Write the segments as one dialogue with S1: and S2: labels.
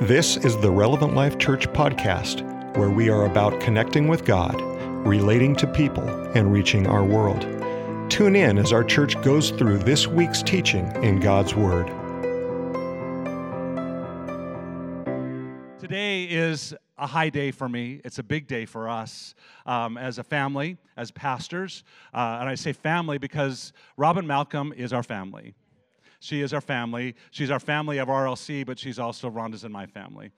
S1: This is the Relevant Life Church podcast, where we are about connecting with God, relating to people, and reaching our world. Tune in as our church goes through this week's teaching in God's Word.
S2: Today is a high day for me. It's a big day for us um, as a family, as pastors. Uh, and I say family because Robin Malcolm is our family. She is our family. She's our family of RLC, but she's also Rhonda's and my family.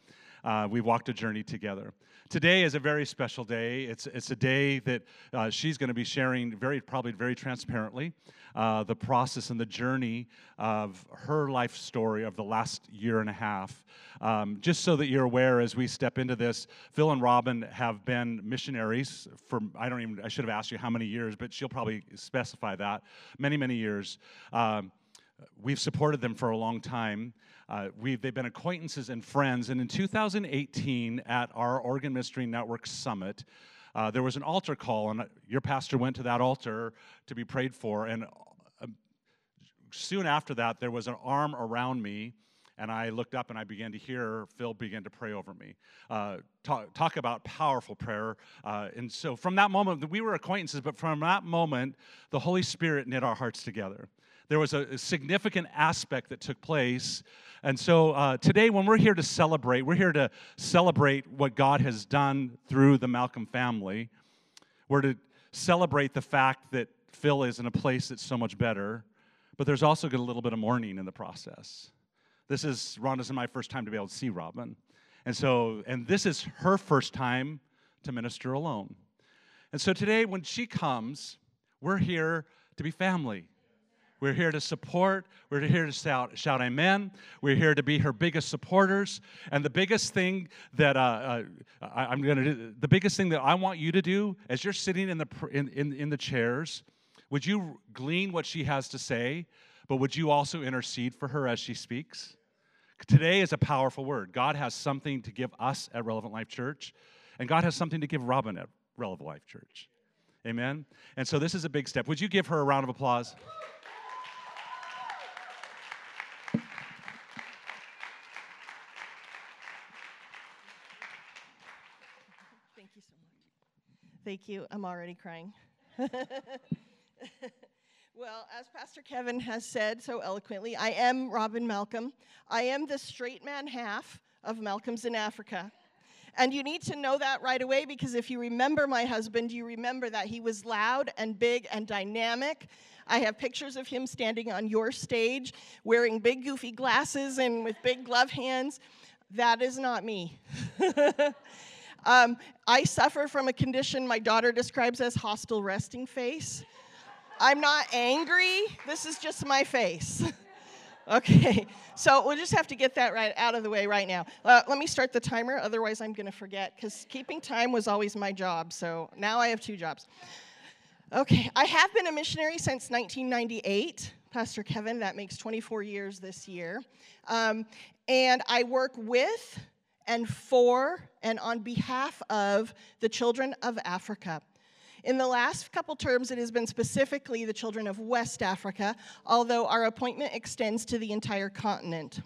S2: Uh, we walked a journey together. Today is a very special day. It's, it's a day that uh, she's going to be sharing very, probably very transparently, uh, the process and the journey of her life story of the last year and a half. Um, just so that you're aware, as we step into this, Phil and Robin have been missionaries for, I don't even, I should have asked you how many years, but she'll probably specify that, many, many years. Um, we've supported them for a long time. Uh, they've been acquaintances and friends. And in 2018, at our Oregon Ministry Network Summit, uh, there was an altar call, and your pastor went to that altar to be prayed for. And uh, soon after that, there was an arm around me, and I looked up and I began to hear Phil begin to pray over me. Uh, talk, talk, about powerful prayer. Uh, and so from that moment, we were acquaintances, but from that moment, the Holy Spirit knit our hearts together there was a, significant aspect that took place. And so uh, today, when we're here to celebrate, we're here to celebrate what God has done through the Malcolm family. We're to celebrate the fact that Phil is in a place that's so much better, but there's also a little bit of mourning in the process. This is Rhonda's and my first time to be able to see Robin. And so, and this is her first time to minister alone. And so today, when she comes, we're here to be family. We're here to support. We're here to shout, shout amen. We're here to be her biggest supporters. And the biggest thing that uh, uh, I, am going to do, the biggest thing that I want you to do as you're sitting in the, in, in, in the chairs, would you glean what she has to say, but would you also intercede for her as she speaks? Today is a powerful word. God has something to give us at Relevant Life Church, and God has something to give Robin at Relevant Life Church. Amen? And so this is a big step. Would you give her a round of applause?
S3: Thank you. I'm already crying. well, as Pastor Kevin has said so eloquently, I am Robin Malcolm. I am the straight man half of Malcolm's in Africa. And you need to know that right away because if you remember my husband, you remember that he was loud and big and dynamic. I have pictures of him standing on your stage wearing big, goofy glasses and with big glove hands. That is not me. Um, I suffer from a condition my daughter describes as hostile resting face. I'm not angry, this is just my face. okay, so we'll just have to get that right out of the way right now. Uh, let me start the timer, otherwise, I'm going to forget because keeping time was always my job, so now I have two jobs. Okay, I have been a missionary since 1998. Pastor Kevin, that makes 24 years this year. Um, and I work with and for and on behalf of the children of Africa. In the last couple terms, it has been specifically the children of West Africa, although our appointment extends to the entire continent.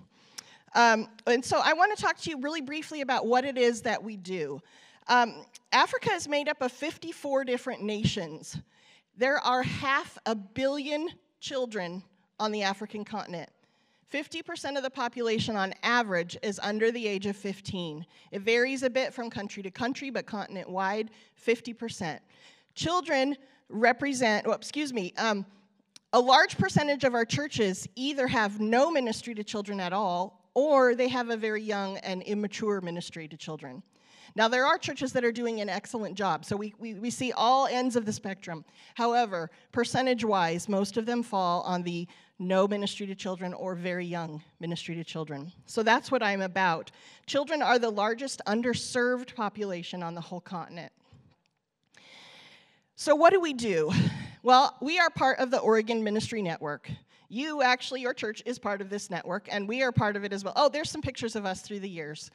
S3: Um, and so I want to talk to you really briefly about what it is that we do. Um, Africa is made up of 54 different nations. There are half a billion children on the African continent. 50% of the population on average is under the age of 15. It varies a bit from country to country, but continent wide, 50%. Children represent, oh, excuse me, um, a large percentage of our churches either have no ministry to children at all, or they have a very young and immature ministry to children. Now, there are churches that are doing an excellent job, so we, we, we see all ends of the spectrum. However, percentage wise, most of them fall on the no ministry to children or very young ministry to children. So that's what I'm about. Children are the largest underserved population on the whole continent. So, what do we do? Well, we are part of the Oregon Ministry Network. You actually, your church is part of this network, and we are part of it as well. Oh, there's some pictures of us through the years.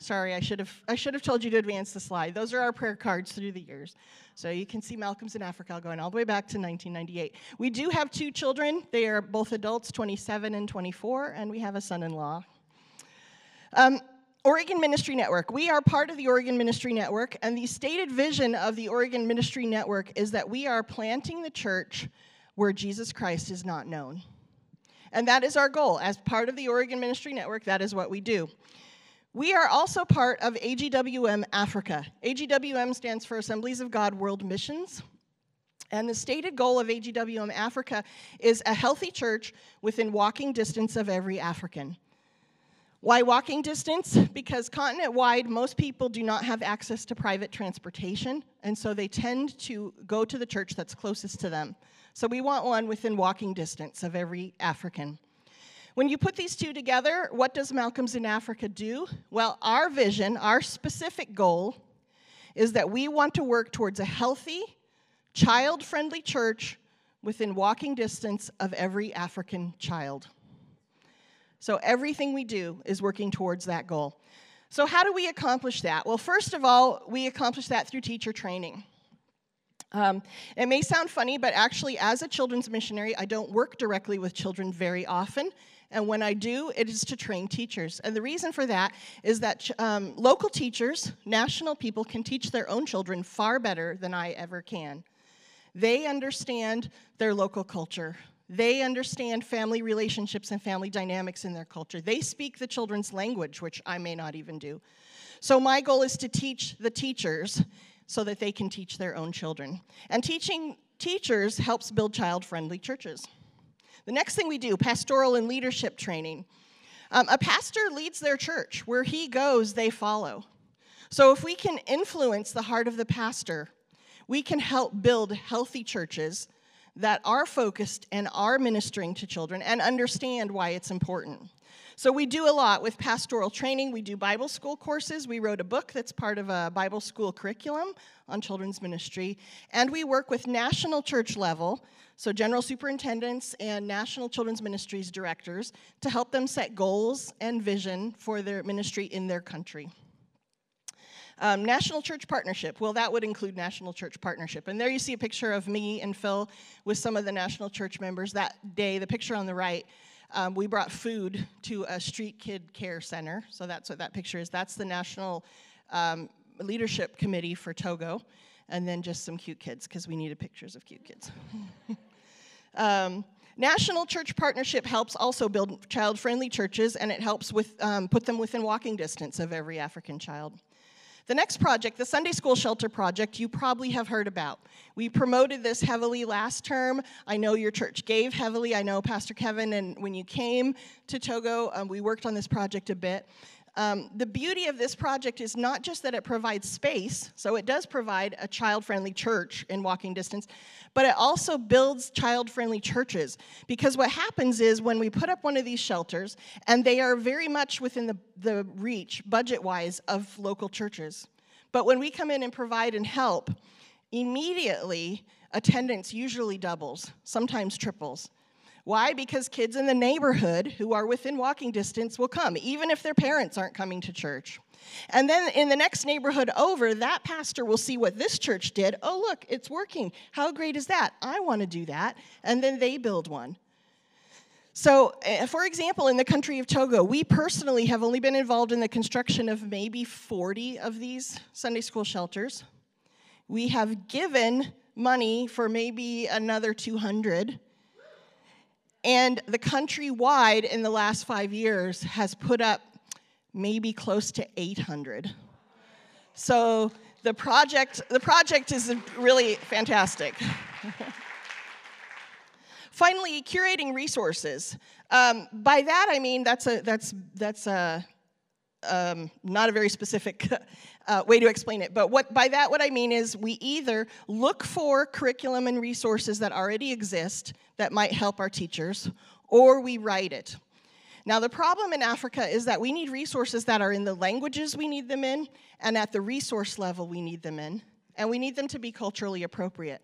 S3: Sorry, I should have I should have told you to advance the slide. Those are our prayer cards through the years. So you can see Malcolm's in Africa going all the way back to 1998. We do have two children. They are both adults, 27 and 24, and we have a son-in-law. Um, Oregon Ministry Network. We are part of the Oregon Ministry Network, and the stated vision of the Oregon Ministry Network is that we are planting the church where Jesus Christ is not known. And that is our goal. As part of the Oregon Ministry Network, that is what we do. We are also part of AGWM Africa. AGWM stands for Assemblies of God World Missions. And the stated goal of AGWM Africa is a healthy church within walking distance of every African. Why walking distance? Because continent wide, most people do not have access to private transportation, and so they tend to go to the church that's closest to them. So we want one within walking distance of every African. When you put these two together, what does Malcolms in Africa do? Well, our vision, our specific goal, is that we want to work towards a healthy, child friendly church within walking distance of every African child. So everything we do is working towards that goal. So, how do we accomplish that? Well, first of all, we accomplish that through teacher training. Um, it may sound funny, but actually, as a children's missionary, I don't work directly with children very often. And when I do, it is to train teachers. And the reason for that is that um, local teachers, national people, can teach their own children far better than I ever can. They understand their local culture. They understand family relationships and family dynamics in their culture. They speak the children's language, which I may not even do. So, my goal is to teach the teachers so that they can teach their own children. And teaching teachers helps build child friendly churches. The next thing we do pastoral and leadership training. Um, a pastor leads their church. Where he goes, they follow. So, if we can influence the heart of the pastor, we can help build healthy churches that are focused and are ministering to children and understand why it's important. So, we do a lot with pastoral training. We do Bible school courses. We wrote a book that's part of a Bible school curriculum on children's ministry. And we work with national church level, so general superintendents and national children's ministries directors, to help them set goals and vision for their ministry in their country. Um, National Church Partnership, well, that would include National Church Partnership. And there you see a picture of me and Phil with some of the National Church members that day. The picture on the right, um, we brought food to a street kid care center. So that's what that picture is. That's the National um, Leadership Committee for Togo. And then just some cute kids, because we needed pictures of cute kids. Um, National Church Partnership helps also build child friendly churches and it helps with, um, put them within walking distance of every African child. The next project, the Sunday School Shelter Project, you probably have heard about. We promoted this heavily last term. I know your church gave heavily. I know Pastor Kevin, and when you came to Togo, um, we worked on this project a bit. Um, the beauty of this project is not just that it provides space, so it does provide a child friendly church in walking distance, but it also builds child friendly churches. Because what happens is when we put up one of these shelters, and they are very much within the, the reach, budget wise, of local churches. But when we come in and provide and help, immediately attendance usually doubles, sometimes triples. Why? Because kids in the neighborhood who are within walking distance will come, even if their parents aren't coming to church. And then in the next neighborhood over, that pastor will see what this church did. Oh, look, it's working. How great is that? I want to do that. And then they build one. So, eh, for example, in the country of Togo, we personally have only been involved in the construction of maybe 40 of these Sunday school shelters. We have given money for maybe another 200. And the countrywide in the last five years has put up maybe close to 800. So the project, the project is really fantastic. Finally, curating resources. Um, by that I mean that's a that's that's a um, not a very specific uh, way to explain it. But what by that what I mean is we either look for curriculum and resources that already exist that might help our teachers, or we write it. Now, the problem in Africa is that we need resources that are in the languages we need them in, and at the resource level we need them in, and we need them to be culturally appropriate.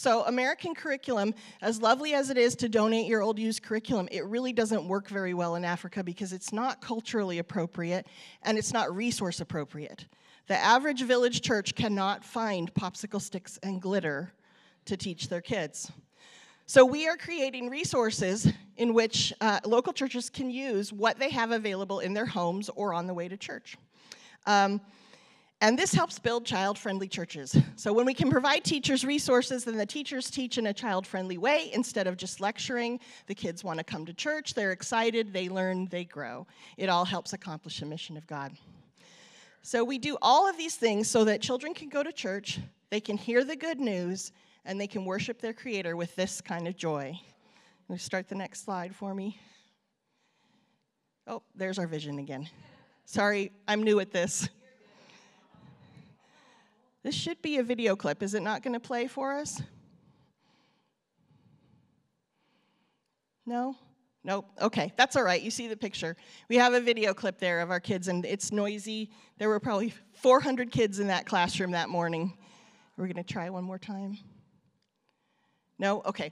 S3: So, American curriculum, as lovely as it is to donate your old used curriculum, it really doesn't work very well in Africa because it's not culturally appropriate and it's not resource appropriate. The average village church cannot find popsicle sticks and glitter to teach their kids. So we are creating resources in which uh, local churches can use what they have available in their homes or on the way to church. Um, and this helps build child friendly churches. So, when we can provide teachers resources, then the teachers teach in a child friendly way instead of just lecturing. The kids want to come to church, they're excited, they learn, they grow. It all helps accomplish the mission of God. So, we do all of these things so that children can go to church, they can hear the good news, and they can worship their Creator with this kind of joy. Can start the next slide for me? Oh, there's our vision again. Sorry, I'm new at this. This should be a video clip. Is it not going to play for us? No? Nope. Okay, that's all right. You see the picture. We have a video clip there of our kids, and it's noisy. There were probably 400 kids in that classroom that morning. We're going to try one more time. No? Okay.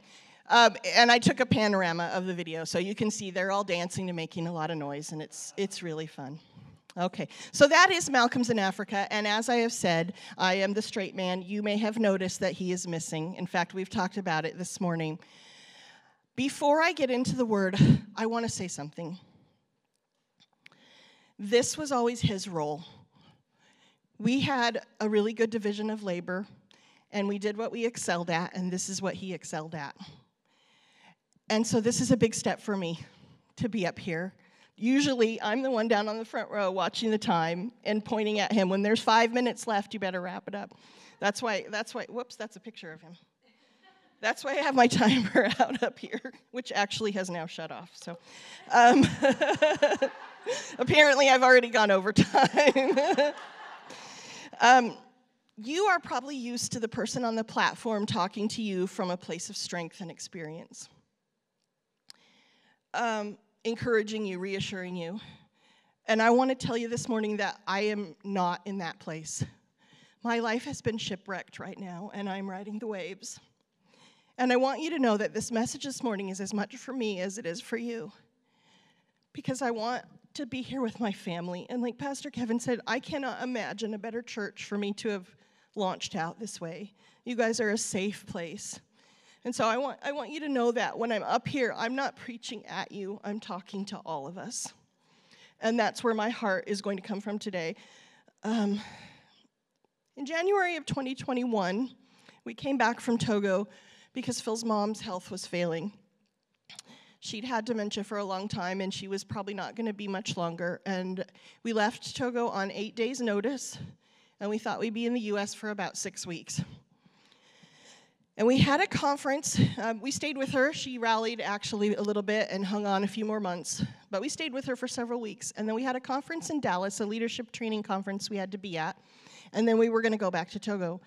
S3: Um, and I took a panorama of the video, so you can see they're all dancing and making a lot of noise, and it's, it's really fun. Okay, so that is Malcolm's in Africa, and as I have said, I am the straight man. You may have noticed that he is missing. In fact, we've talked about it this morning. Before I get into the word, I want to say something. This was always his role. We had a really good division of labor, and we did what we excelled at, and this is what he excelled at. And so, this is a big step for me to be up here Usually, I'm the one down on the front row watching the time and pointing at him. When there's five minutes left, you better wrap it up. That's why, that's why, whoops, that's a picture of him. That's why I have my timer out up here, which actually has now shut off. So um, apparently, I've already gone over time. um, you are probably used to the person on the platform talking to you from a place of strength and experience. Um, encouraging you, reassuring you. And I want to tell you this morning that I am not in that place. My life has been shipwrecked right now, and I'm riding the waves. And I want you to know that this message this morning is as much for me as it is for you. Because I want to be here with my family. And like Pastor Kevin said, I cannot imagine a better church for me to have launched out this way. You guys are a safe place. And so I want, I want you to know that when I'm up here, I'm not preaching at you, I'm talking to all of us. And that's where my heart is going to come from today. Um, in January of 2021, we came back from Togo because Phil's mom's health was failing. She'd had dementia for a long time and she was probably not going to be much longer. And we left Togo on eight days' notice, and we thought we'd be in the US for about six weeks. And we had a conference. Um, we stayed with her. She rallied actually a little bit and hung on a few more months. But we stayed with her for several weeks. And then we had a conference in Dallas, a leadership training conference we had to be at. And then we were going to go back to Togo.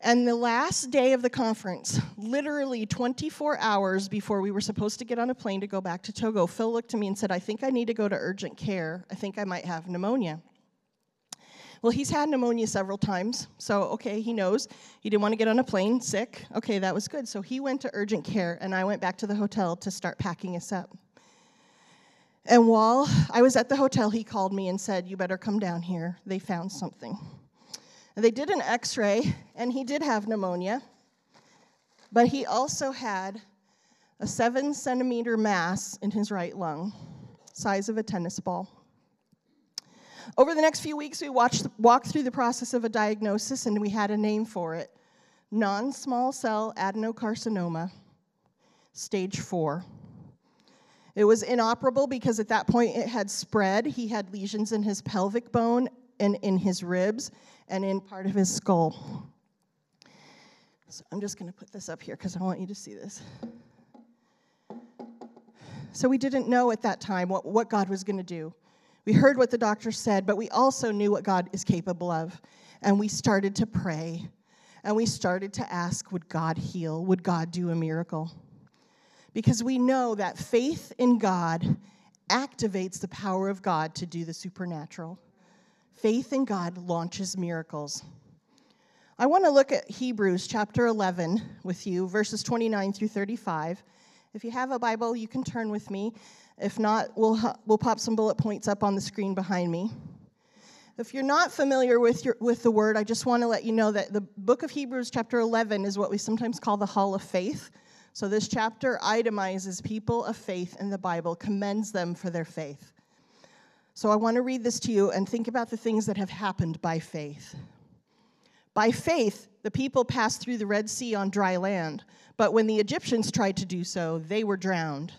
S3: And the last day of the conference, literally 24 hours before we were supposed to get on a plane to go back to Togo, Phil looked at me and said, I think I need to go to urgent care. I think I might have pneumonia. Well, he's had pneumonia several times, so okay, he knows. He didn't want to get on a plane sick. Okay, that was good. So he went to urgent care, and I went back to the hotel to start packing us up. And while I was at the hotel, he called me and said, You better come down here. They found something. They did an x ray, and he did have pneumonia, but he also had a seven centimeter mass in his right lung, size of a tennis ball. Over the next few weeks, we watched, walked through the process of a diagnosis and we had a name for it non small cell adenocarcinoma, stage four. It was inoperable because at that point it had spread. He had lesions in his pelvic bone and in his ribs and in part of his skull. So I'm just going to put this up here because I want you to see this. So we didn't know at that time what, what God was going to do. We heard what the doctor said, but we also knew what God is capable of. And we started to pray. And we started to ask, would God heal? Would God do a miracle? Because we know that faith in God activates the power of God to do the supernatural. Faith in God launches miracles. I want to look at Hebrews chapter 11 with you, verses 29 through 35. If you have a Bible, you can turn with me. If not, we'll, we'll pop some bullet points up on the screen behind me. If you're not familiar with, your, with the word, I just want to let you know that the book of Hebrews, chapter 11, is what we sometimes call the Hall of Faith. So this chapter itemizes people of faith in the Bible, commends them for their faith. So I want to read this to you and think about the things that have happened by faith. By faith, the people passed through the Red Sea on dry land, but when the Egyptians tried to do so, they were drowned.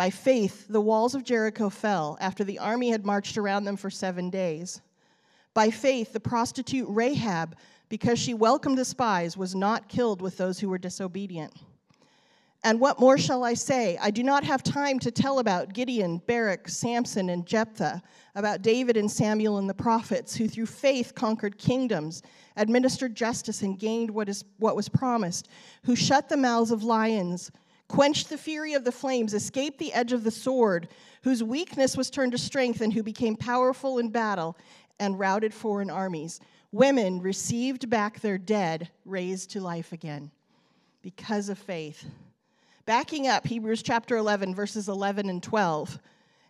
S3: By faith, the walls of Jericho fell after the army had marched around them for seven days. By faith, the prostitute Rahab, because she welcomed the spies, was not killed with those who were disobedient. And what more shall I say? I do not have time to tell about Gideon, Barak, Samson, and Jephthah, about David and Samuel and the prophets, who through faith conquered kingdoms, administered justice, and gained what, is, what was promised, who shut the mouths of lions, quenched the fury of the flames, escaped the edge of the sword, whose weakness was turned to strength, and who became powerful in battle and routed foreign armies. Women received back their dead, raised to life again because of faith. Backing up, Hebrews chapter 11, verses 11 and 12.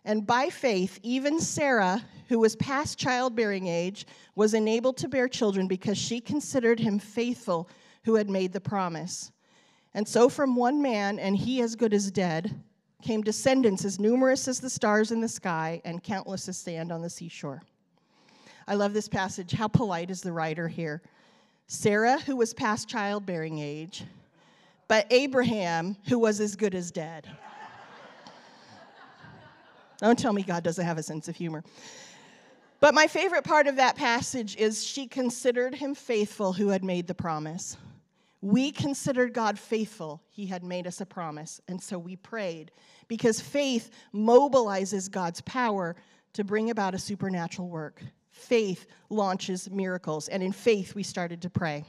S3: And by faith, even Sarah, who was past childbearing age, was enabled to bear children because she considered him faithful who had made the promise. And so, from one man, and he as good as dead, came descendants as numerous as the stars in the sky and countless as sand on the seashore. I love this passage. How polite is the writer here? Sarah, who was past childbearing age, but Abraham, who was as good as dead. Don't tell me God doesn't have a sense of humor. But my favorite part of that passage is she considered him faithful who had made the promise. We considered God faithful. He had made us a promise. And so we prayed because faith mobilizes God's power to bring about a supernatural work. Faith launches miracles. And in faith, we started to pray.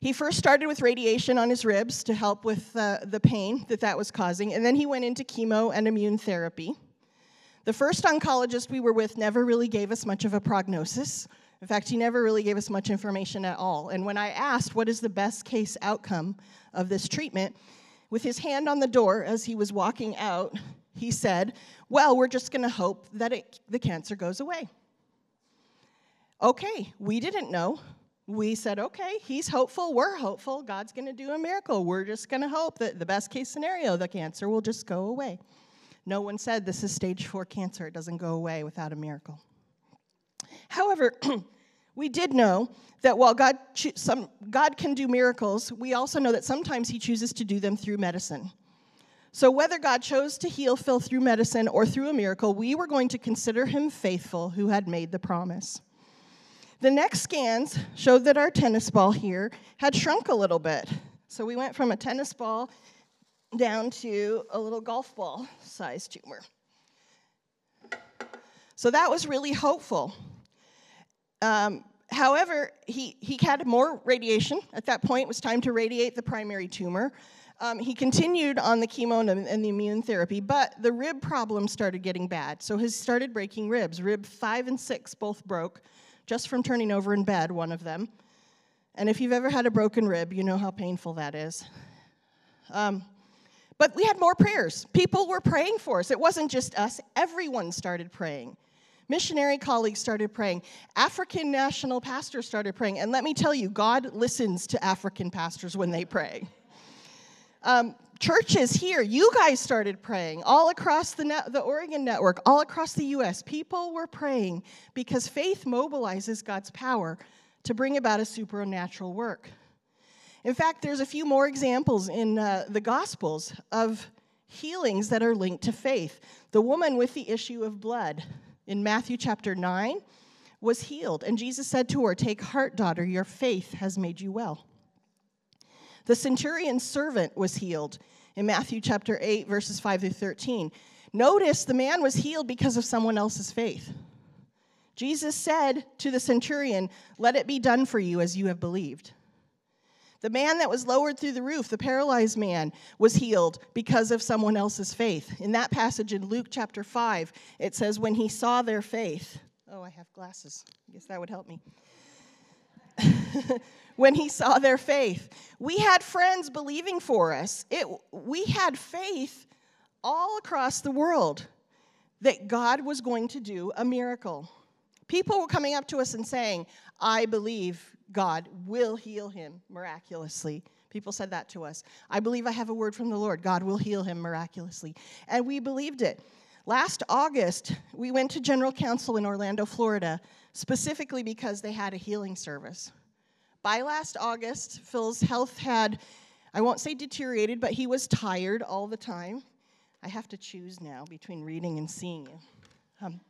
S3: He first started with radiation on his ribs to help with uh, the pain that that was causing, and then he went into chemo and immune therapy. The first oncologist we were with never really gave us much of a prognosis. In fact, he never really gave us much information at all. And when I asked what is the best case outcome of this treatment, with his hand on the door as he was walking out, he said, Well, we're just going to hope that it, the cancer goes away. Okay, we didn't know we said, okay, he's hopeful, we're hopeful, God's going to do a miracle. We're just going to hope that the best case scenario, the cancer will just go away. No one said this is stage four cancer, it doesn't go away without a miracle. However, we did know that while God, cho- some, God can do miracles, we also know that sometimes He chooses to do them through medicine. So, whether God chose to heal Phil through medicine or through a miracle, we were going to consider Him faithful who had made the promise. The next scans showed that our tennis ball here had shrunk a little bit. So we went from a tennis ball down to a little golf ball size tumor. So that was really hopeful. Um, however, he, he had more radiation. At that point, it was time to radiate the primary tumor. Um, he continued on the chemo and, the immune therapy, but the rib problem started getting bad. So he started breaking ribs. Rib five and six both broke just from turning over in bed, one of them. And if you've ever had a broken rib, you know how painful that is. Um, but we had more prayers. People were praying for us. It wasn't just us, everyone started praying. Missionary colleagues started praying. African national pastors started praying. And let me tell you, God listens to African pastors when they pray. Um, churches here, you guys started praying all across the, the Oregon network, all across the US. People were praying because faith mobilizes God's power to bring about a supernatural work. In fact, there's a few more examples in uh, the Gospels of healings that are linked to faith. The woman with the issue of blood in Matthew chapter 9 was healed, and Jesus said to her, Take heart, daughter, your faith has made you well. The centurion's servant was healed in Matthew chapter 8, verses 5 through 13. Notice the man was healed because of someone else's faith. Jesus said to the centurion, Let it be done for you as you have believed. The man that was lowered through the roof, the paralyzed man, was healed because of someone else's faith. In that passage in Luke chapter 5, it says, When he saw their faith, oh, I have glasses. I guess that would help me. when he saw their faith. We had friends believing for us. It, we had faith all across the world that God was going to do a miracle. People were coming up to us and saying, I believe God will heal him miraculously People said that to us. I believe I have a word from the Lord. God will heal him miraculously. And we believed it. Last August, we went to General Council in Orlando, Florida, specifically because they had a healing service. By last August, Phil's health had, I won't say deteriorated, but he was tired all the time. I have to choose now between reading and seeing you. Um,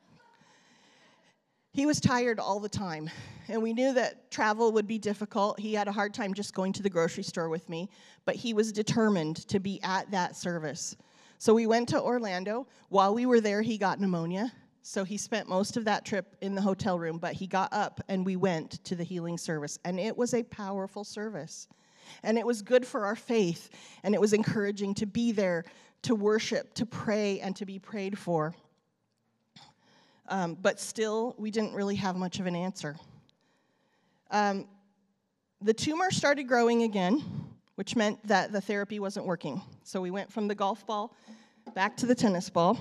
S3: he was tired all the time, and we knew that travel would be difficult. He had a hard time just going to the grocery store with me, but he was determined to be at that service. So we went to Orlando. While we were there, he got pneumonia. So he spent most of that trip in the hotel room, but he got up and we went to the healing service. And it was a powerful service. And it was good for our faith. And it was encouraging to be there, to worship, to pray, and to be prayed for. Um, but still, we didn't really have much of an answer. Um, the tumor started growing again, which meant that the therapy wasn't working. So we went from the golf ball back to the tennis ball.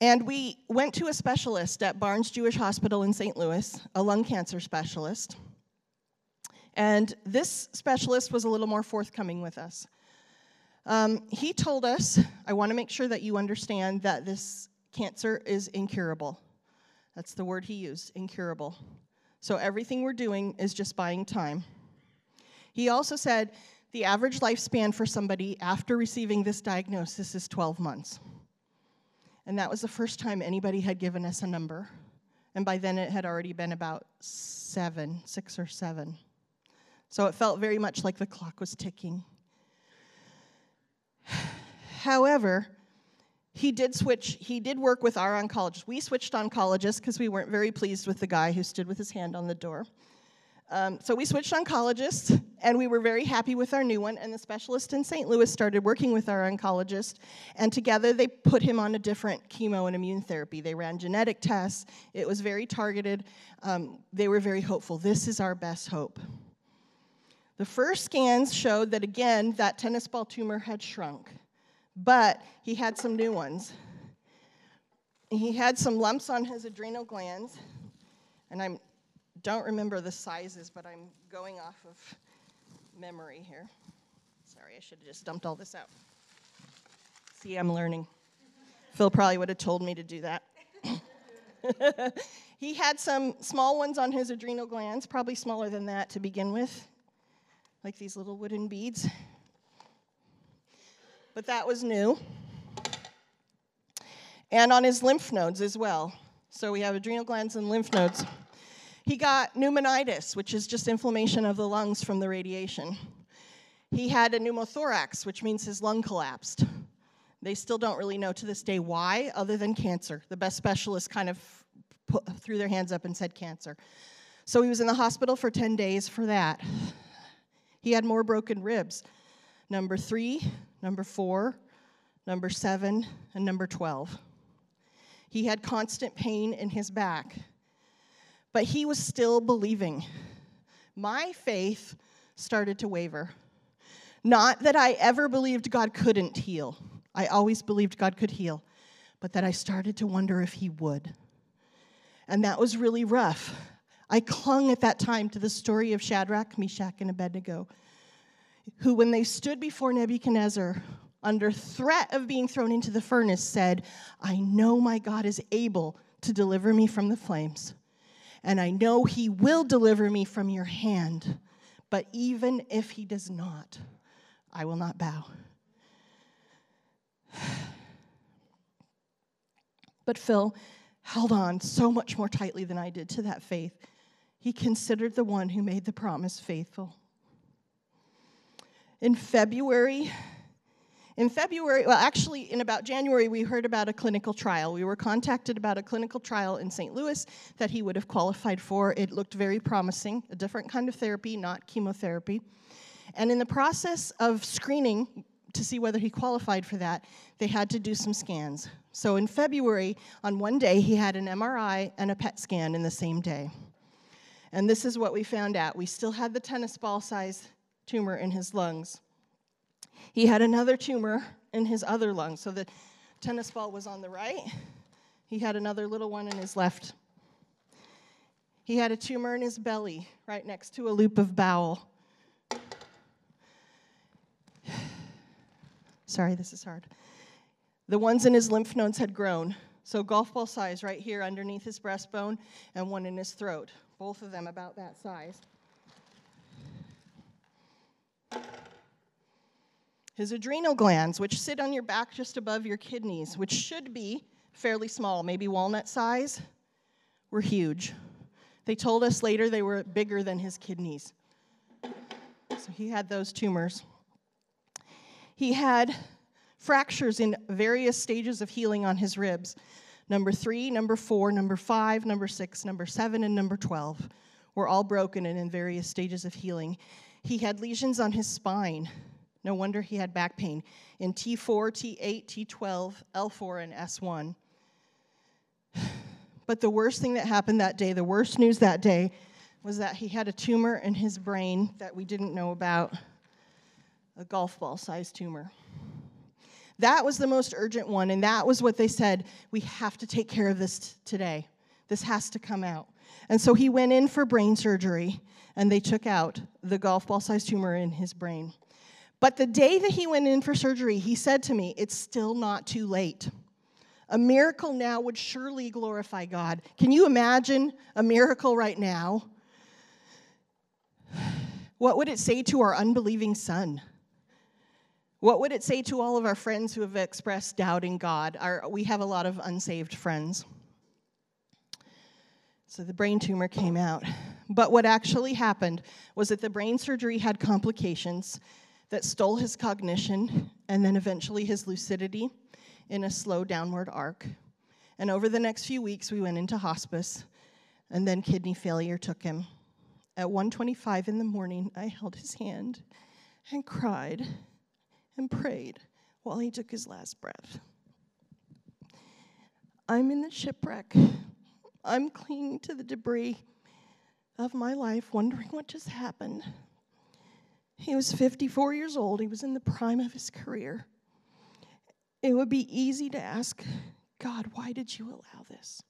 S3: And we went to a specialist at Barnes Jewish Hospital in St. Louis, a lung cancer specialist. And this specialist was a little more forthcoming with us. Um, he told us, I want to make sure that you understand that this cancer is incurable. That's the word he used, incurable. So everything we're doing is just buying time. He also said the average lifespan for somebody after receiving this diagnosis is 12 months. And that was the first time anybody had given us a number. And by then it had already been about seven, six or seven. So it felt very much like the clock was ticking. However, he did switch, he did work with our oncologist. We switched oncologists because we weren't very pleased with the guy who stood with his hand on the door. Um, so we switched oncologists, and we were very happy with our new one. And the specialist in St. Louis started working with our oncologist, and together they put him on a different chemo and immune therapy. They ran genetic tests, it was very targeted. Um, they were very hopeful. This is our best hope. The first scans showed that, again, that tennis ball tumor had shrunk, but he had some new ones. He had some lumps on his adrenal glands, and I don't remember the sizes, but I'm going off of memory here. Sorry, I should have just dumped all this out. See, I'm learning. Phil probably would have told me to do that. he had some small ones on his adrenal glands, probably smaller than that to begin with like these little wooden beads. But that was new. And on his lymph nodes as well. So we have adrenal glands and lymph nodes. He got pneumonitis, which is just inflammation of the lungs from the radiation. He had a pneumothorax, which means his lung collapsed. They still don't really know to this day why, other than cancer. The best specialists kind of put, threw their hands up and said cancer. So he was in the hospital for 10 days for that. He had more broken ribs. Number three, number four, number seven, and number 12. He had constant pain in his back, but he was still believing. My faith started to waver. Not that I ever believed God couldn't heal, I always believed God could heal, but that I started to wonder if He would. And that was really rough. I clung at that time to the story of Shadrach, Meshach, and Abednego, who, when they stood before Nebuchadnezzar under threat of being thrown into the furnace, said, I know my God is able to deliver me from the flames, and I know he will deliver me from your hand. But even if he does not, I will not bow. But Phil held on so much more tightly than I did to that faith. He considered the one who made the promise faithful. In February, in February, well, actually, in about January, we heard about a clinical trial. We were contacted about a clinical trial in St. Louis that he would have qualified for. It looked very promising, a different kind of therapy, not chemotherapy. And in the process of screening to see whether he qualified for that, they had to do some scans. So in February, on one day, he had an MRI and a PET scan in the same day. And this is what we found out. We still had the tennis ball size tumor in his lungs. He had another tumor in his other lung. So the tennis ball was on the right. He had another little one in his left. He had a tumor in his belly, right next to a loop of bowel. Sorry, this is hard. The ones in his lymph nodes had grown. So, golf ball size right here underneath his breastbone, and one in his throat. Both of them about that size. His adrenal glands, which sit on your back just above your kidneys, which should be fairly small, maybe walnut size, were huge. They told us later they were bigger than his kidneys. So he had those tumors. He had fractures in various stages of healing on his ribs number three, number four, number five, number six, number seven, and number 12 were all broken and in various stages of healing. He had lesions on his spine. No wonder he had back pain in T4, T8, T12, L4, and S1. But the worst thing that happened that day, the worst news that day, was that he had a tumor in his brain that we didn't know about a golf ball sized tumor. That was the most urgent one, and that was what they said we have to take care of this t- today. This has to come out. And so he went in for brain surgery, and they took out the golf ball sized tumor in his brain. But the day that he went in for surgery, he said to me, It's still not too late. A miracle now would surely glorify God. Can you imagine a miracle right now? What would it say to our unbelieving son? What would it say to all of our friends who have expressed doubt in God? Our, we have a lot of unsaved friends. So the brain tumor came out. But what actually happened was that the brain surgery had complications that stole his cognition and then eventually his lucidity in a slow downward arc. And over the next few weeks, we went into hospice, and then kidney failure took him. At 1:25 in the morning, I held his hand and cried and prayed while he took his last breath. I'm in the shipwreck. I'm clinging to the debris of my life, wondering what just happened. He was 54 years old. He was in the prime of his career. It would be easy to ask God, why did you allow this?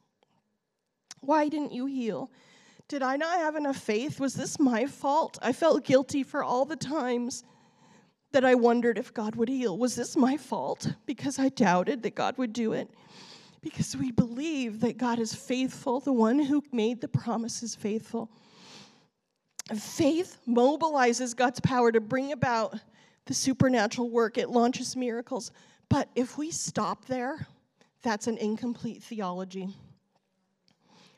S3: Why didn't you heal? Did I not have enough faith? Was this my fault? I felt guilty for all the times that I wondered if God would heal. Was this my fault because I doubted that God would do it? Because we believe that God is faithful, the one who made the promise is faithful. Faith mobilizes God's power to bring about the supernatural work, it launches miracles. But if we stop there, that's an incomplete theology.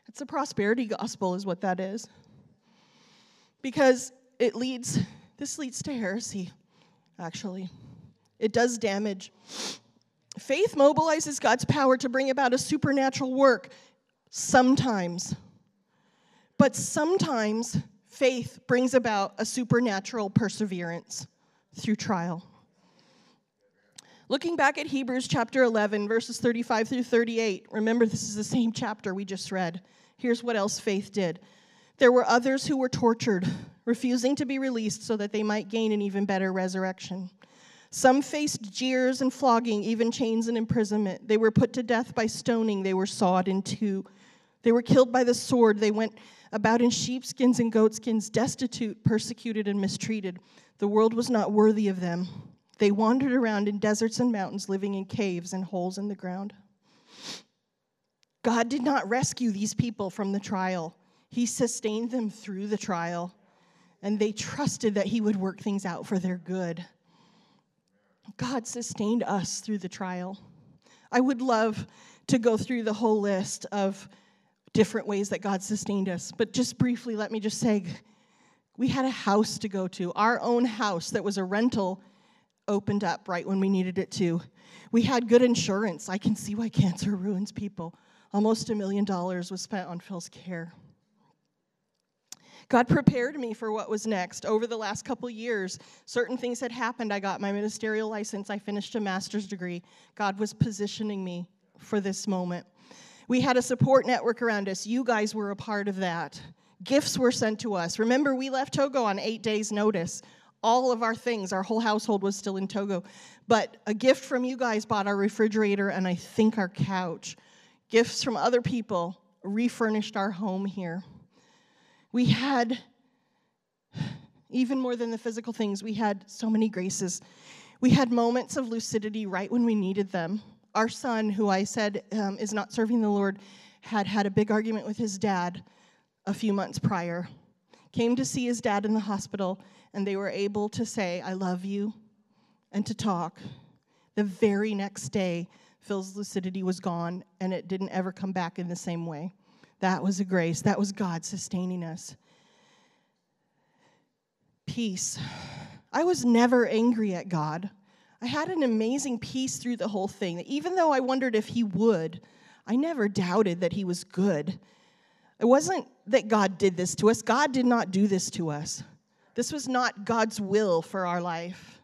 S3: It's a prosperity gospel, is what that is. Because it leads, this leads to heresy, actually. It does damage. Faith mobilizes God's power to bring about a supernatural work sometimes. But sometimes faith brings about a supernatural perseverance through trial. Looking back at Hebrews chapter 11, verses 35 through 38, remember this is the same chapter we just read. Here's what else faith did there were others who were tortured, refusing to be released so that they might gain an even better resurrection. Some faced jeers and flogging, even chains and imprisonment. They were put to death by stoning, they were sawed in two. They were killed by the sword. They went about in sheepskins and goatskins, destitute, persecuted, and mistreated. The world was not worthy of them. They wandered around in deserts and mountains, living in caves and holes in the ground. God did not rescue these people from the trial, He sustained them through the trial, and they trusted that He would work things out for their good. God sustained us through the trial. I would love to go through the whole list of different ways that God sustained us. But just briefly, let me just say we had a house to go to. Our own house that was a rental opened up right when we needed it to. We had good insurance. I can see why cancer ruins people. Almost a million dollars was spent on Phil's care. God prepared me for what was next. Over the last couple years, certain things had happened. I got my ministerial license, I finished a master's degree. God was positioning me for this moment. We had a support network around us. You guys were a part of that. Gifts were sent to us. Remember, we left Togo on eight days' notice. All of our things, our whole household was still in Togo. But a gift from you guys bought our refrigerator and I think our couch. Gifts from other people refurnished our home here. We had, even more than the physical things, we had so many graces. We had moments of lucidity right when we needed them. Our son, who I said um, is not serving the Lord, had had a big argument with his dad a few months prior. Came to see his dad in the hospital, and they were able to say, I love you, and to talk. The very next day, Phil's lucidity was gone, and it didn't ever come back in the same way. That was a grace. That was God sustaining us. Peace. I was never angry at God. I had an amazing peace through the whole thing. Even though I wondered if He would, I never doubted that He was good. It wasn't that God did this to us, God did not do this to us. This was not God's will for our life.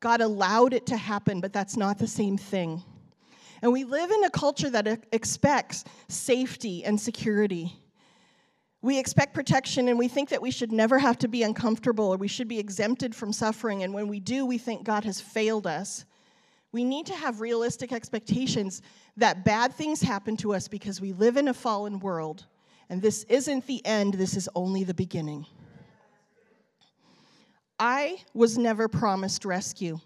S3: God allowed it to happen, but that's not the same thing. And we live in a culture that expects safety and security. We expect protection and we think that we should never have to be uncomfortable or we should be exempted from suffering. And when we do, we think God has failed us. We need to have realistic expectations that bad things happen to us because we live in a fallen world. And this isn't the end, this is only the beginning. I was never promised rescue.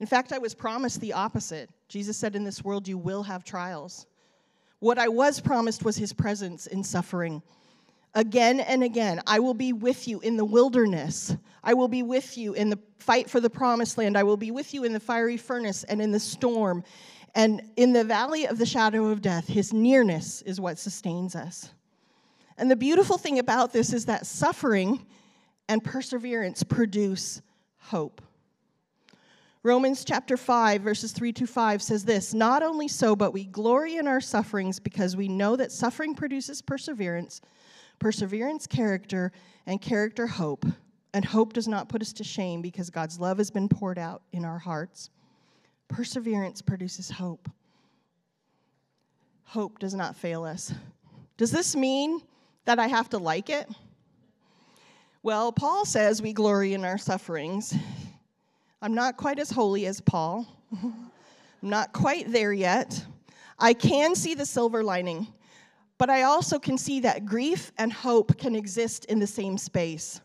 S3: In fact, I was promised the opposite. Jesus said, In this world you will have trials. What I was promised was his presence in suffering. Again and again, I will be with you in the wilderness. I will be with you in the fight for the promised land. I will be with you in the fiery furnace and in the storm. And in the valley of the shadow of death, his nearness is what sustains us. And the beautiful thing about this is that suffering and perseverance produce hope. Romans chapter 5, verses 3 to 5 says this Not only so, but we glory in our sufferings because we know that suffering produces perseverance, perseverance, character, and character, hope. And hope does not put us to shame because God's love has been poured out in our hearts. Perseverance produces hope. Hope does not fail us. Does this mean that I have to like it? Well, Paul says we glory in our sufferings. I'm not quite as holy as Paul. I'm not quite there yet. I can see the silver lining, but I also can see that grief and hope can exist in the same space.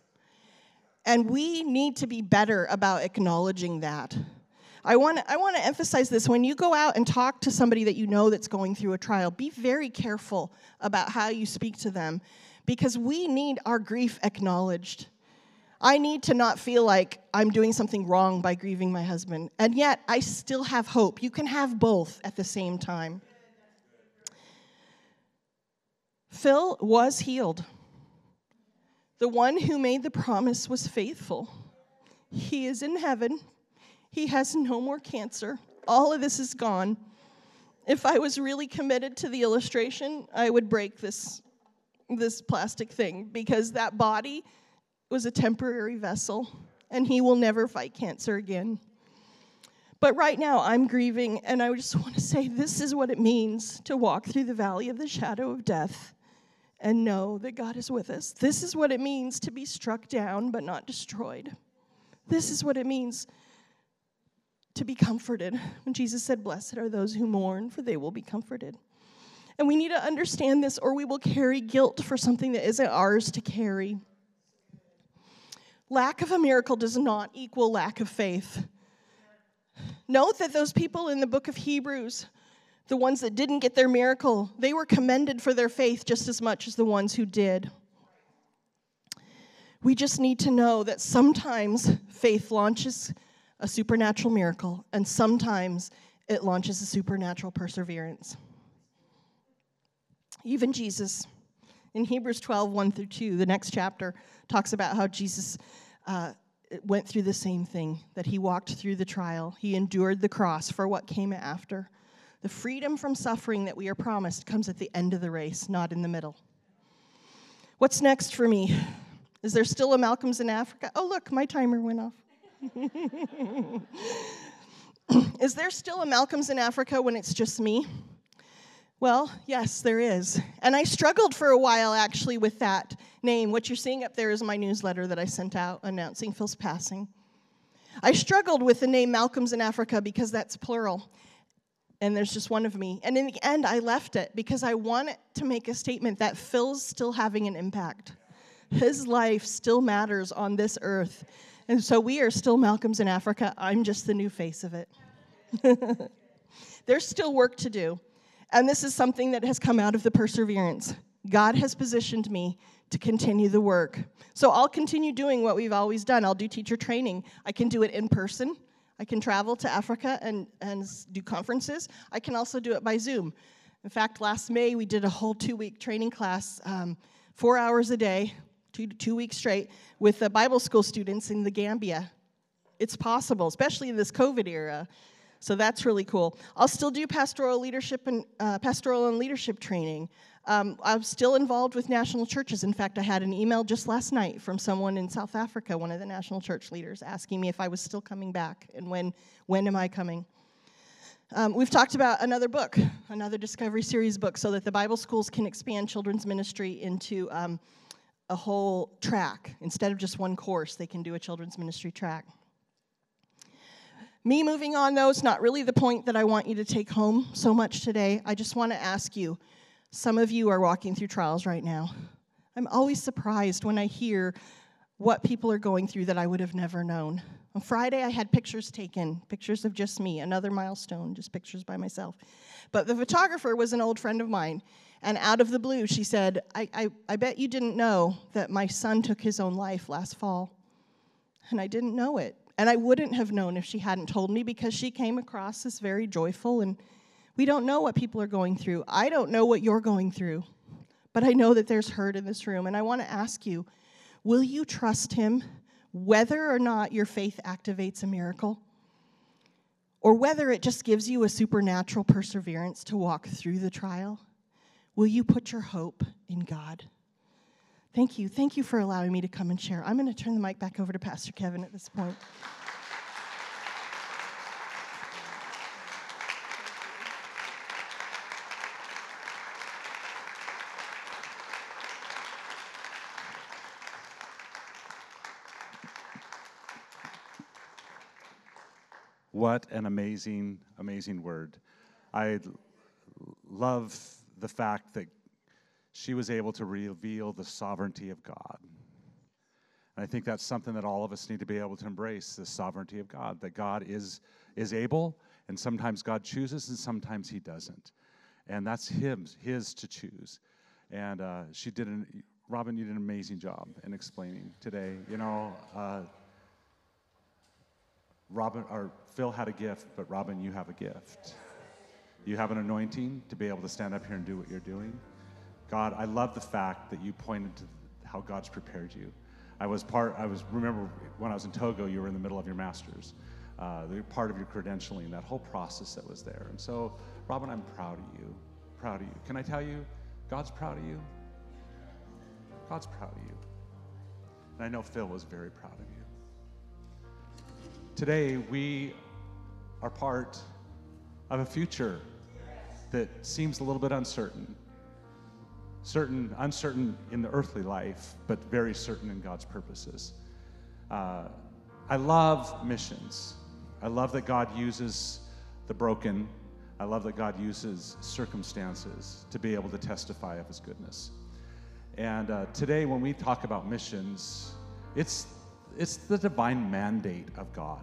S3: And we need to be better about acknowledging that. I want I want to emphasize this when you go out and talk to somebody that you know that's going through a trial, be very careful about how you speak to them because we need our grief acknowledged. I need to not feel like I'm doing something wrong by grieving my husband. And yet, I still have hope. You can have both at the same time. Phil was healed. The one who made the promise was faithful. He is in heaven. He has no more cancer. All of this is gone. If I was really committed to the illustration, I would break this, this plastic thing because that body was a temporary vessel, and he will never fight cancer again. But right now, I'm grieving, and I just want to say this is what it means to walk through the valley of the shadow of death and know that God is with us. This is what it means to be struck down but not destroyed. This is what it means to be comforted. When Jesus said, Blessed are those who mourn, for they will be comforted. And we need to understand this, or we will carry guilt for something that isn't ours to carry. Lack of a miracle does not equal lack of faith. Note that those people in the book of Hebrews, the ones that didn't get their miracle, they were commended for their faith just as much as the ones who did. We just need to know that sometimes faith launches a supernatural miracle, and sometimes it launches a supernatural perseverance. Even Jesus, in Hebrews 12, 1 through 2, the next chapter, talks about how Jesus uh, went through the same thing, that he walked through the trial. He endured the cross for what came after. The freedom from suffering that we are promised comes at the end of the race, not in the middle. What's next for me? Is there still a Malcolms in Africa? Oh, look, my timer went off. Is there still a Malcolms in Africa when it's just me? Well, yes, there is. And I struggled for a while actually with that name. What you're seeing up there is my newsletter that I sent out announcing Phil's passing. I struggled with the name Malcolms in Africa because that's plural. and there's just one of me. And in the end, I left it because I wanted to make a statement that Phil's still having an impact. His life still matters on this earth. And so we are still Malcolms in Africa. I'm just the new face of it. There's still work to do. And this is something that has come out of the perseverance. God has positioned me to continue the work. So I'll continue doing what we've always done. I'll do teacher training. I can do it in person. I can travel to Africa and, and do conferences. I can also do it by Zoom. In fact, last May we did a whole two week training class, um, four hours a day, two, two weeks straight, with the Bible school students in the Gambia. It's possible, especially in this COVID era. So that's really cool. I'll still do pastoral leadership and uh, pastoral and leadership training. Um, I'm still involved with national churches. In fact, I had an email just last night from someone in South Africa, one of the national church leaders, asking me if I was still coming back and when when am I coming. Um, we've talked about another book, another Discovery Series book, so that the Bible schools can expand children's ministry into um, a whole track. Instead of just one course, they can do a children's ministry track. Me moving on, though, is not really the point that I want you to take home so much today. I just want to ask you some of you are walking through trials right now. I'm always surprised when I hear what people are going through that I would have never known. On Friday, I had pictures taken, pictures of just me, another milestone, just pictures by myself. But the photographer was an old friend of mine, and out of the blue, she said, I, I, I bet you didn't know that my son took his own life last fall. And I didn't know it. And I wouldn't have known if she hadn't told me because she came across as very joyful. And we don't know what people are going through. I don't know what you're going through, but I know that there's hurt in this room. And I want to ask you will you trust him whether or not your faith activates a miracle? Or whether it just gives you a supernatural perseverance to walk through the trial? Will you put your hope in God? Thank you. Thank you for allowing me to come and share. I'm going to turn the mic back over to Pastor Kevin at this point.
S2: What an amazing, amazing word. I love the fact that she was able to reveal the sovereignty of God. And I think that's something that all of us need to be able to embrace the sovereignty of God, that God is, is able, and sometimes God chooses, and sometimes He doesn't. And that's him, His to choose. And uh, she did an, Robin, you did an amazing job in explaining today. You know, uh, Robin, or Phil had a gift, but Robin, you have a gift. You have an anointing to be able to stand up here and do what you're doing. God, I love the fact that you pointed to how God's prepared you. I was part, I was, remember when I was in Togo, you were in the middle of your master's. Uh, part of your credentialing, that whole process that was there. And so, Robin, I'm proud of you. Proud of you. Can I tell you, God's proud of you? God's proud of you. And I know Phil was very proud of you. Today, we are part of a future that seems a little bit uncertain certain, uncertain in the earthly life, but very certain in God's purposes. Uh, I love missions. I love that God uses the broken. I love that God uses circumstances to be able to testify of his goodness. And uh, today, when we talk about missions, it's, it's the divine mandate of God.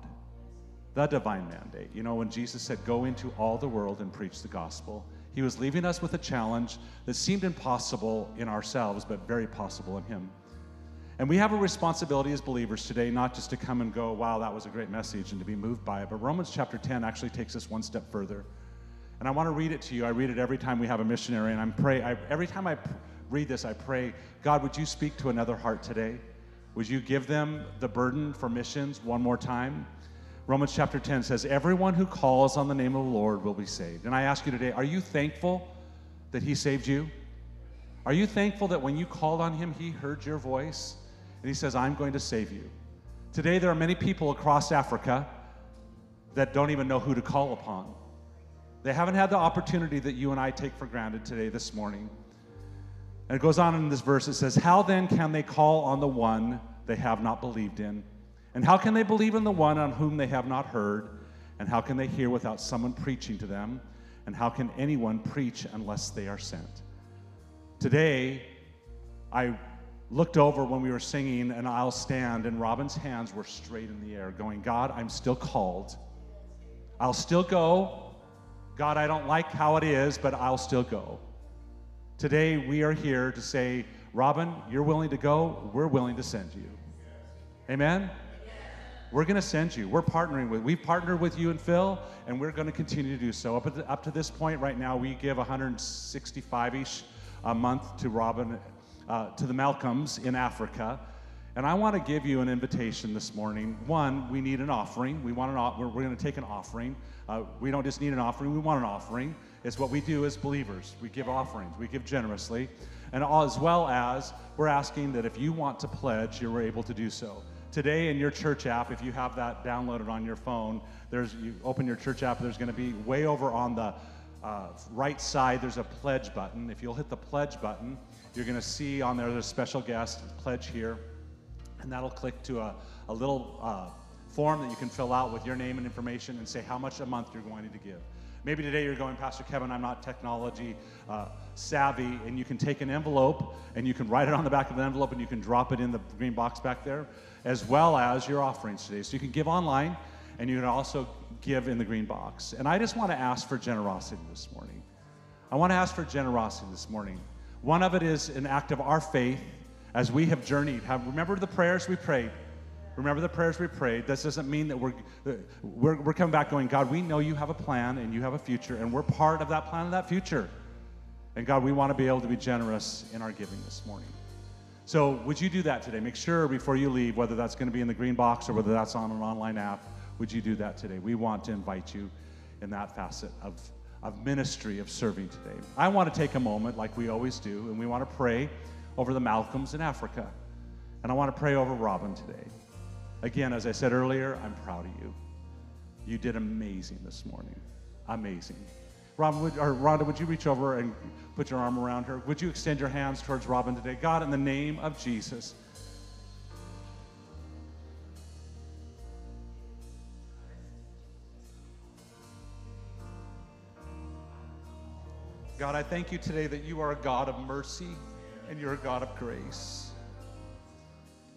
S2: The divine mandate. You know, when Jesus said, Go into all the world and preach the gospel, he was leaving us with a challenge that seemed impossible in ourselves, but very possible in Him. And we have a responsibility as believers today not just to come and go, wow, that was a great message, and to be moved by it, but Romans chapter 10 actually takes us one step further. And I want to read it to you. I read it every time we have a missionary, and I'm pray. I, every time I pr- read this, I pray, God, would you speak to another heart today? Would you give them the burden for missions one more time? Romans chapter 10 says, Everyone who calls on the name of the Lord will be saved. And I ask you today, are you thankful that He saved you? Are you thankful that when you called on Him, He heard your voice and He says, I'm going to save you? Today, there are many people across Africa that don't even know who to call upon. They haven't had the opportunity that you and I take for granted today, this morning. And it goes on in this verse it says, How then can they call on the one they have not believed in? And how can they believe in the one on whom they have not heard? And how can they hear without someone preaching to them? And how can anyone preach unless they are sent? Today, I looked over when we were singing and I'll stand, and Robin's hands were straight in the air, going, God, I'm still called. I'll still go. God, I don't like how it is, but I'll still go. Today, we are here to say, Robin, you're willing to go, we're willing to send you. Amen? We're going to send you. We're partnering with. We've partnered with you and Phil, and we're going to continue to do so. Up, the, up to this point, right now, we give 165-ish a month to Robin, uh, to the Malcolms in Africa. And I want to give you an invitation this morning. One, we need an offering. We want an. We're, we're going to take an offering. Uh, we don't just need an offering. We want an offering. It's what we do as believers. We give offerings. We give generously, and as well as we're asking that if you want to pledge, you're able to do so. Today in your church app, if you have that downloaded on your phone, there's you open your church app. There's going to be way over on the uh, right side. There's a pledge button. If you'll hit the pledge button, you're going to see on there there's a special guest pledge here, and that'll click to a, a little uh, form that you can fill out with your name and information and say how much a month you're going to give. Maybe today you're going, Pastor Kevin, I'm not technology uh, savvy, and you can take an envelope and you can write it on the back of the envelope and you can drop it in the green box back there as well as your offerings today. So you can give online and you can also give in the green box. And I just want to ask for generosity this morning. I want to ask for generosity this morning. One of it is an act of our faith as we have journeyed. Have, remember the prayers we prayed. Remember the prayers we prayed. This doesn't mean that we're, we're, we're coming back going, God, we know you have a plan and you have a future, and we're part of that plan and that future. And God, we want to be able to be generous in our giving this morning. So, would you do that today? Make sure before you leave, whether that's going to be in the green box or whether that's on an online app, would you do that today? We want to invite you in that facet of, of ministry, of serving today. I want to take a moment, like we always do, and we want to pray over the Malcolms in Africa. And I want to pray over Robin today. Again, as I said earlier, I'm proud of you. You did amazing this morning. Amazing. Robin, would, or Rhonda, would you reach over and put your arm around her? Would you extend your hands towards Robin today? God, in the name of Jesus. God, I thank you today that you are a God of mercy and you're a God of grace.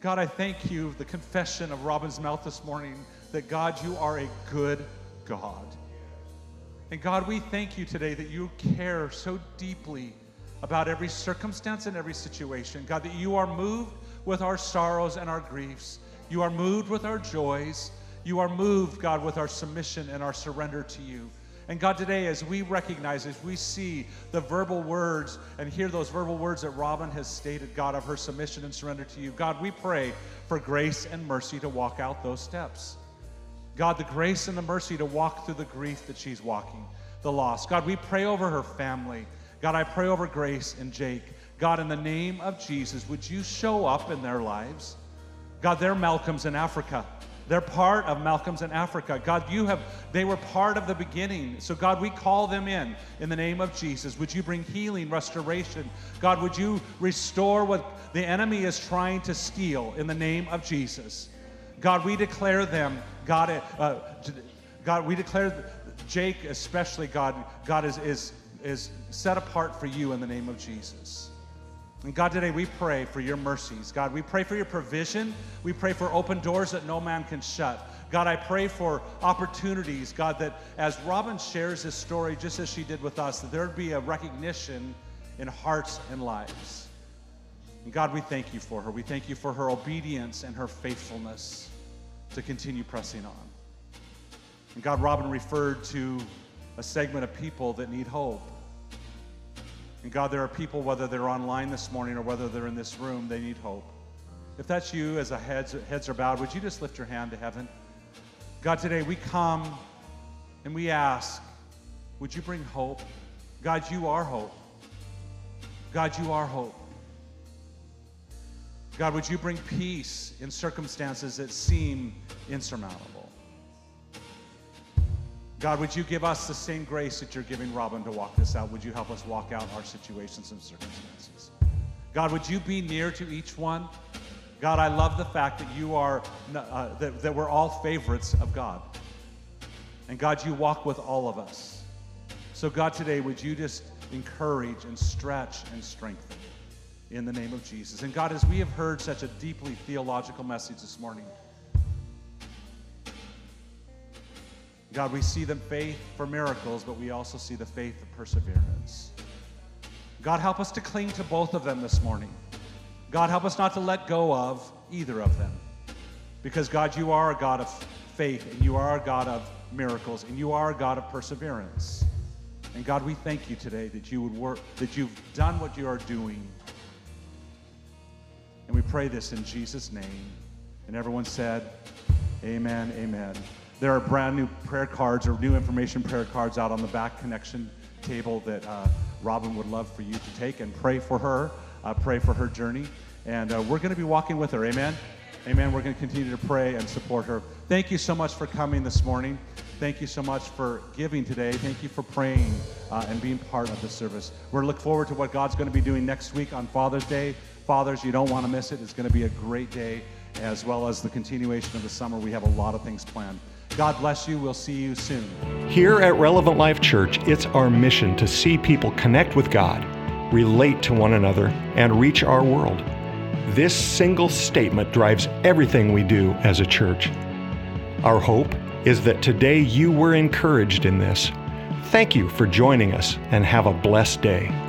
S2: God, I thank you, the confession of Robin's mouth this morning, that God, you are a good God. And God, we thank you today that you care so deeply about every circumstance and every situation. God, that you are moved with our sorrows and our griefs. You are moved with our joys. You are moved, God, with our submission and our surrender to you. And God, today, as we recognize, as we see the verbal words and hear those verbal words that Robin has stated, God, of her submission and surrender to you, God, we pray for grace and mercy to walk out those steps. God, the grace and the mercy to walk through the grief that she's walking, the loss. God, we pray over her family. God, I pray over Grace and Jake. God, in the name of Jesus, would you show up in their lives? God, they're Malcolms in Africa. They're part of Malcolms in Africa. God, you have, they were part of the beginning. So, God, we call them in in the name of Jesus. Would you bring healing, restoration? God, would you restore what the enemy is trying to steal in the name of Jesus? God, we declare them, God, uh, God, we declare Jake especially, God, God is, is, is set apart for you in the name of Jesus. And God, today we pray for your mercies. God, we pray for your provision. We pray for open doors that no man can shut. God, I pray for opportunities, God, that as Robin shares this story, just as she did with us, that there would be a recognition in hearts and lives. And God, we thank you for her. We thank you for her obedience and her faithfulness to continue pressing on. And God, Robin referred to a segment of people that need hope. And God, there are people, whether they're online this morning or whether they're in this room, they need hope. If that's you, as the heads, heads are bowed, would you just lift your hand to heaven? God, today we come and we ask, would you bring hope? God, you are hope. God, you are hope. God, would you bring peace in circumstances that seem insurmountable? God, would you give us the same grace that you're giving Robin to walk this out? Would you help us walk out our situations and circumstances? God, would you be near to each one? God, I love the fact that you are, uh, that, that we're all favorites of God. And God, you walk with all of us. So, God, today, would you just encourage and stretch and strengthen in the name of Jesus? And God, as we have heard such a deeply theological message this morning, God, we see the faith for miracles, but we also see the faith of perseverance. God, help us to cling to both of them this morning. God, help us not to let go of either of them. Because, God, you are a God of faith, and you are a God of miracles, and you are a God of perseverance. And God, we thank you today that you would work, that you've done what you are doing. And we pray this in Jesus' name. And everyone said, Amen, amen. There are brand new prayer cards or new information prayer cards out on the back connection table that uh, Robin would love for you to take and pray for her, uh, pray for her journey. And uh, we're going to be walking with her. Amen. Amen. We're going to continue to pray and support her. Thank you so much for coming this morning. Thank you so much for giving today. Thank you for praying uh, and being part of the service. We're looking forward to what God's going to be doing next week on Father's Day. Fathers, you don't want to miss it. It's going to be a great day, as well as the continuation of the summer. We have a lot of things planned. God bless you. We'll see you soon.
S1: Here at Relevant Life Church, it's our mission to see people connect with God, relate to one another, and reach our world. This single statement drives everything we do as a church. Our hope is that today you were encouraged in this. Thank you for joining us and have a blessed day.